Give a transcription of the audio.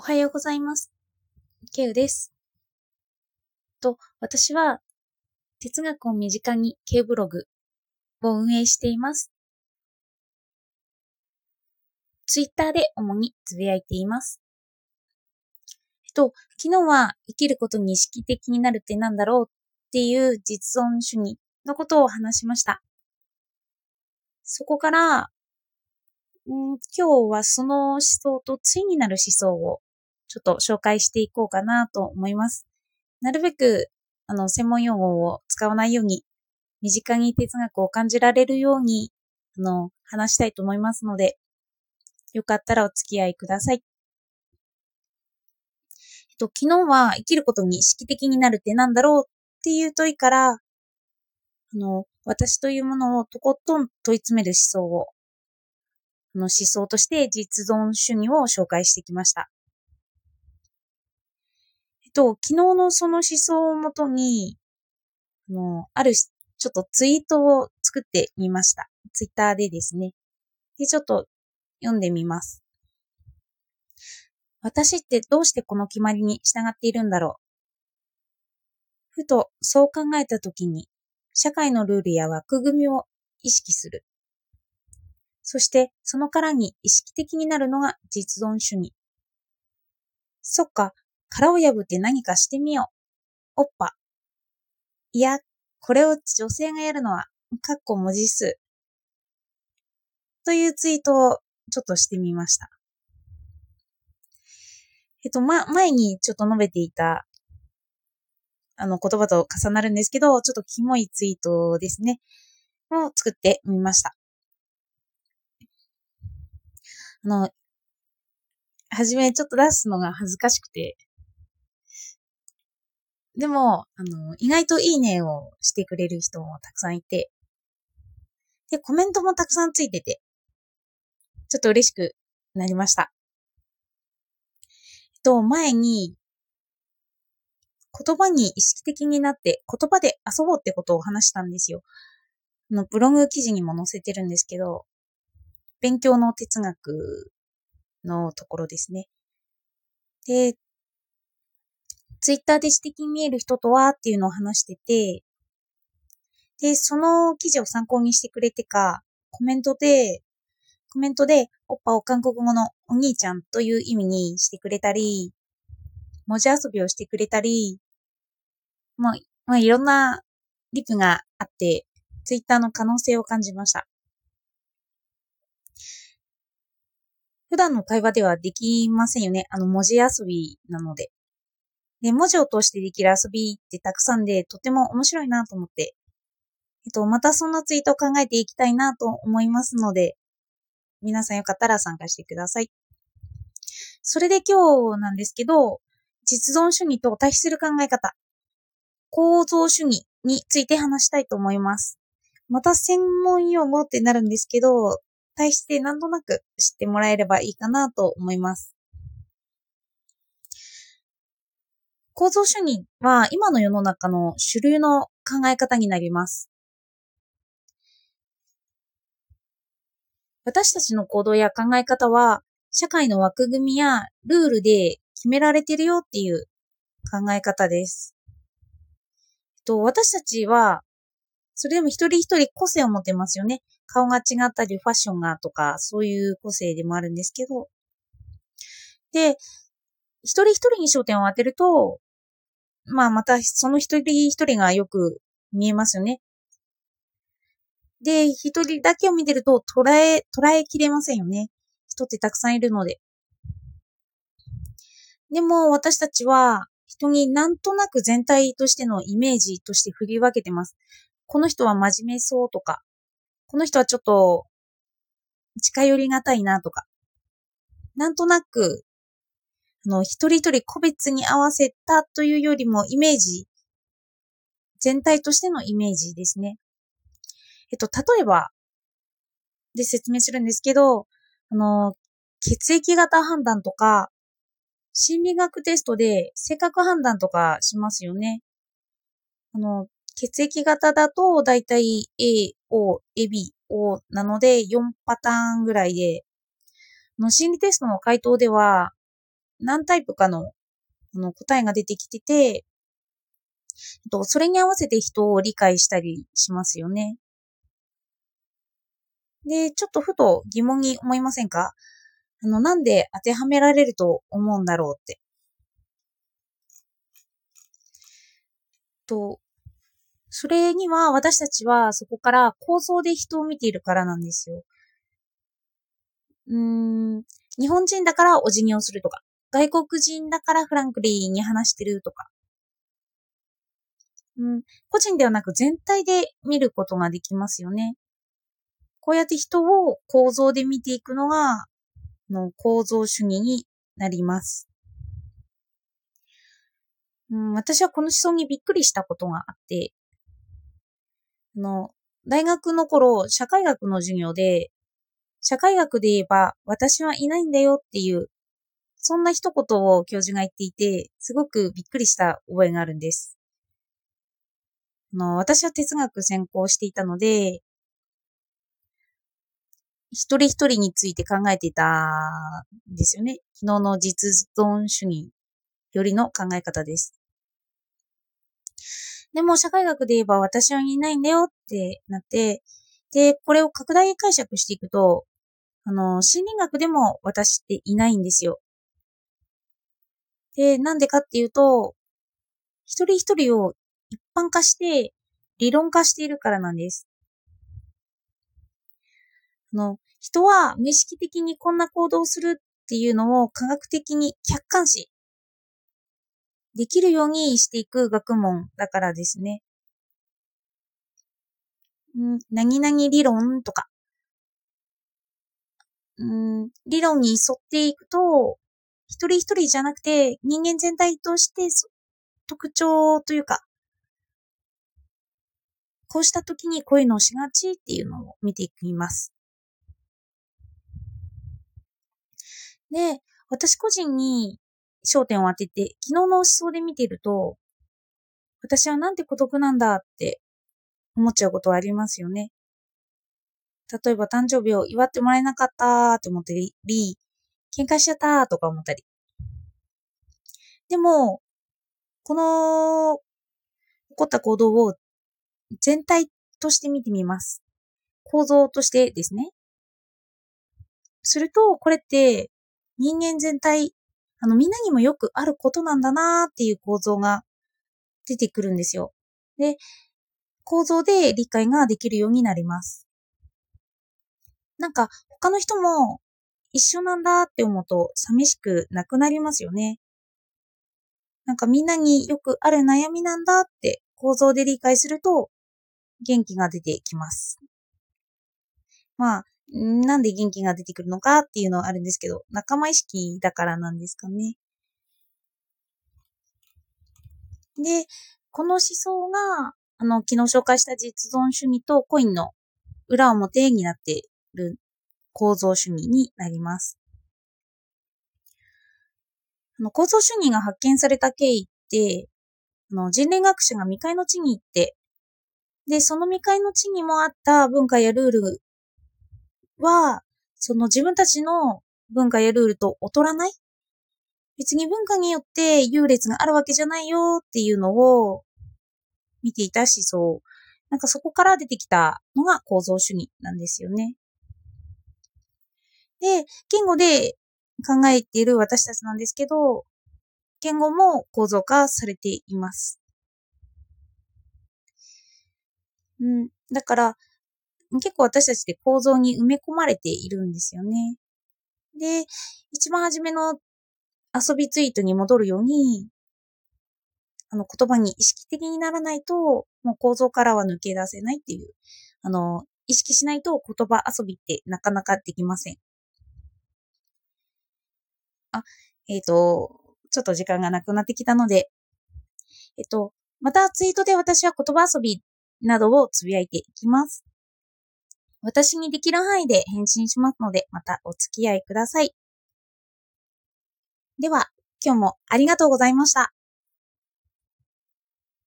おはようございます。ケウです。と、私は哲学を身近にケウブログを運営しています。ツイッターで主につぶやいています。えっと、昨日は生きることに意識的になるってなんだろうっていう実存主義のことを話しました。そこから、ん、今日はその思想と対になる思想をちょっと紹介していこうかなと思います。なるべく、あの、専門用語を使わないように、身近に哲学を感じられるように、あの、話したいと思いますので、よかったらお付き合いください。えっと、昨日は生きることに意識的になるってなんだろうっていう問いから、あの、私というものをとことん問い詰める思想を、あの思想として実存主義を紹介してきました。っと、昨日のその思想をもとに、あの、あるちょっとツイートを作ってみました。ツイッターでですね。で、ちょっと読んでみます。私ってどうしてこの決まりに従っているんだろう？ふとそう考えたときに、社会のルールや枠組みを意識する。そして、その殻に意識的になるのが実存主義。そっか、殻を破って何かしてみよう。おっぱ。いや、これを女性がやるのは、かっこ文字数。というツイートをちょっとしてみました。えっと、ま、前にちょっと述べていた、あの言葉と重なるんですけど、ちょっとキモいツイートですね。を作ってみました。あの、はじめちょっと出すのが恥ずかしくて、でも、あの、意外といいねをしてくれる人もたくさんいて、で、コメントもたくさんついてて、ちょっと嬉しくなりました。えっと、前に、言葉に意識的になって言葉で遊ぼうってことを話したんですよ。あの、ブログ記事にも載せてるんですけど、勉強の哲学のところですね。で、ツイッターで指摘に見える人とはっていうのを話してて、で、その記事を参考にしてくれてか、コメントで、コメントで、おっぱを韓国語のお兄ちゃんという意味にしてくれたり、文字遊びをしてくれたり、まあ、まあ、いろんなリプがあって、ツイッターの可能性を感じました。普段の会話ではできませんよね。あの、文字遊びなので。で、文字を通してできる遊びってたくさんで、とても面白いなと思って。えっと、またそのツイートを考えていきたいなと思いますので、皆さんよかったら参加してください。それで今日なんですけど、実存主義と対比する考え方、構造主義について話したいと思います。また専門用語ってなるんですけど、対してなんとなく知ってもらえればいいかなと思います。構造主義は今の世の中の主流の考え方になります。私たちの行動や考え方は社会の枠組みやルールで決められてるよっていう考え方です。と私たちはそれでも一人一人個性を持ってますよね。顔が違ったり、ファッションがとか、そういう個性でもあるんですけど。で、一人一人に焦点を当てると、まあまたその一人一人がよく見えますよね。で、一人だけを見てると捉え、捉えきれませんよね。人ってたくさんいるので。でも私たちは人になんとなく全体としてのイメージとして振り分けてます。この人は真面目そうとか、この人はちょっと近寄りがたいなとか、なんとなく、あの、一人一人個別に合わせたというよりもイメージ、全体としてのイメージですね。えっと、例えば、で説明するんですけど、あの、血液型判断とか、心理学テストで性格判断とかしますよね。あの、血液型だとだいたい A、O、AB、O なので4パターンぐらいで、の心理テストの回答では、何タイプかのあの答えが出てきてて、とそれに合わせて人を理解したりしますよね。で、ちょっとふと疑問に思いませんか？あの、なんで当てはめられると思うんだろうって。と、それには私たちはそこから構造で人を見ているからなんですよ。うーん、日本人だからお辞儀をするとか、外国人だからフランクリーに話してるとか、うん、個人ではなく全体で見ることができますよね。こうやって人を構造で見ていくのが、の構造主義になります。うん、私はこの思想にびっくりしたことがあって、あの、大学の頃、社会学の授業で、社会学で言えば、私はいないんだよっていう、そんな一言を教授が言っていて、すごくびっくりした覚えがあるんです。あの、私は哲学専攻していたので、一人一人について考えていたんですよね。昨日の実存主義よりの考え方です。でも社会学で言えば私はいないんだよってなって、で、これを拡大解釈していくと、あの、心理学でも私っていないんですよ。で、なんでかっていうと、一人一人を一般化して理論化しているからなんです。あの、人は無意識的にこんな行動をするっていうのを科学的に客観視できるようにしていく学問だからですね。ん何々理論とか、ん理論に沿っていくと、一人一人じゃなくて人間全体として特徴というか、こうした時にこういうのをしがちっていうのを見ていきます。で、私個人に焦点を当てて、昨日の思想で見ていると、私はなんて孤独なんだって思っちゃうことはありますよね。例えば誕生日を祝ってもらえなかったって思ったり、喧嘩しちゃったとか思ったり。でも、この起こった行動を全体として見てみます。構造としてですね。すると、これって人間全体、あのみんなにもよくあることなんだなーっていう構造が出てくるんですよ。で、構造で理解ができるようになります。なんか他の人も一緒なんだって思うと寂しくなくなりますよね。なんかみんなによくある悩みなんだって構造で理解すると元気が出てきます。まあ、なんで元気が出てくるのかっていうのはあるんですけど、仲間意識だからなんですかね。で、この思想が、あの、昨日紹介した実存主義とコインの裏表になっている構造主義になります。あの構造主義が発見された経緯って、あの人類学者が未開の地に行って、で、その未開の地にもあった文化やルールは、その自分たちの文化やルールと劣らない別に文化によって優劣があるわけじゃないよっていうのを見ていた思想。なんかそこから出てきたのが構造主義なんですよね。で、言語で考えている私たちなんですけど、言語も構造化されています。うん。だから、結構私たちで構造に埋め込まれているんですよね。で、一番初めの遊びツイートに戻るように、あの言葉に意識的にならないと、もう構造からは抜け出せないっていう、あの、意識しないと言葉遊びってなかなかできません。あ、えっ、ー、と、ちょっと時間がなくなってきたので、えっ、と、またツイートで私は言葉遊びなどをつぶやいていきます。私にできる範囲で返信しますので、またお付き合いください。では、今日もありがとうございました。